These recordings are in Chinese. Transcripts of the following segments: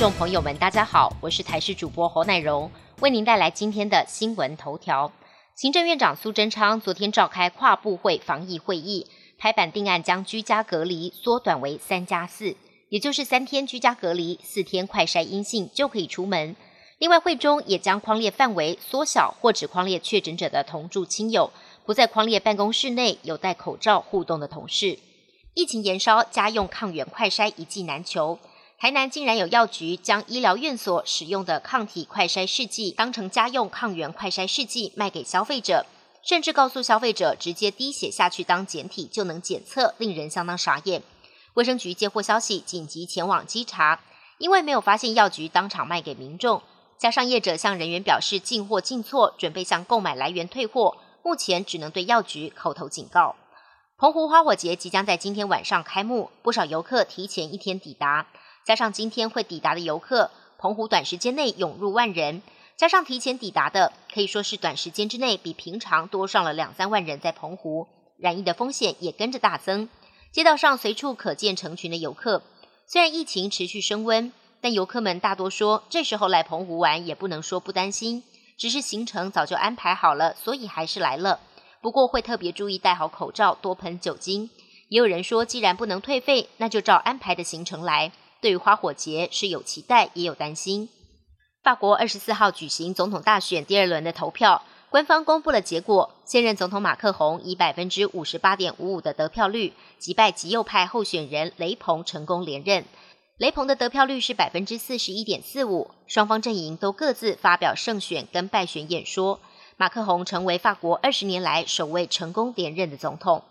众朋友们，大家好，我是台视主播侯乃荣，为您带来今天的新闻头条。行政院长苏贞昌昨天召开跨部会防疫会议，台版定案将居家隔离缩短为三加四，也就是三天居家隔离，四天快筛阴性就可以出门。另外，会中也将框列范围缩小，或只框列确诊者的同住亲友，不在框列办公室内有戴口罩互动的同事。疫情延烧，家用抗原快筛一剂难求。台南竟然有药局将医疗院所使用的抗体快筛试剂当成家用抗原快筛试剂卖给消费者，甚至告诉消费者直接滴血下去当检体就能检测，令人相当傻眼。卫生局接获消息，紧急前往稽查，因为没有发现药局当场卖给民众，加上业者向人员表示进货进错，准备向购买来源退货，目前只能对药局口头警告。澎湖花火节即将在今天晚上开幕，不少游客提前一天抵达。加上今天会抵达的游客，澎湖短时间内涌入万人，加上提前抵达的，可以说是短时间之内比平常多上了两三万人在澎湖，染疫的风险也跟着大增。街道上随处可见成群的游客，虽然疫情持续升温，但游客们大多说这时候来澎湖玩也不能说不担心，只是行程早就安排好了，所以还是来了。不过会特别注意戴好口罩，多喷酒精。也有人说，既然不能退费，那就照安排的行程来。对于花火节是有期待，也有担心。法国二十四号举行总统大选第二轮的投票，官方公布了结果。现任总统马克宏以百分之五十八点五五的得票率击败极右派候选人雷鹏，成功连任。雷鹏的得票率是百分之四十一点四五。双方阵营都各自发表胜选跟败选演说。马克宏成为法国二十年来首位成功连任的总统。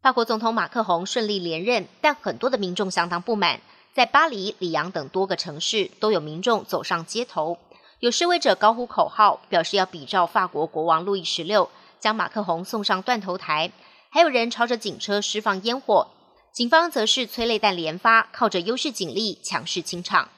法国总统马克宏顺利连任，但很多的民众相当不满。在巴黎、里昂等多个城市，都有民众走上街头，有示威者高呼口号，表示要比照法国国王路易十六，将马克宏送上断头台。还有人朝着警车释放烟火，警方则是催泪弹连发，靠着优势警力强势清场。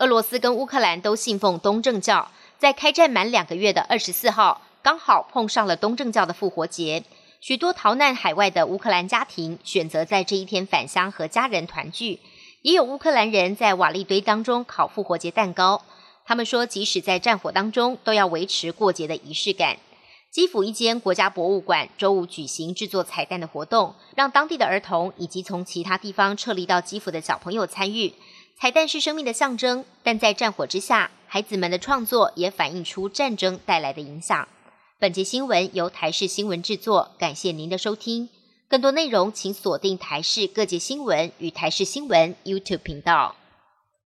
俄罗斯跟乌克兰都信奉东正教，在开战满两个月的二十四号，刚好碰上了东正教的复活节，许多逃难海外的乌克兰家庭选择在这一天返乡和家人团聚。也有乌克兰人在瓦砾堆当中烤复活节蛋糕。他们说，即使在战火当中，都要维持过节的仪式感。基辅一间国家博物馆周五举行制作彩蛋的活动，让当地的儿童以及从其他地方撤离到基辅的小朋友参与。彩蛋是生命的象征，但在战火之下，孩子们的创作也反映出战争带来的影响。本节新闻由台视新闻制作，感谢您的收听。更多内容，请锁定台视各界新闻与台视新闻 YouTube 频道。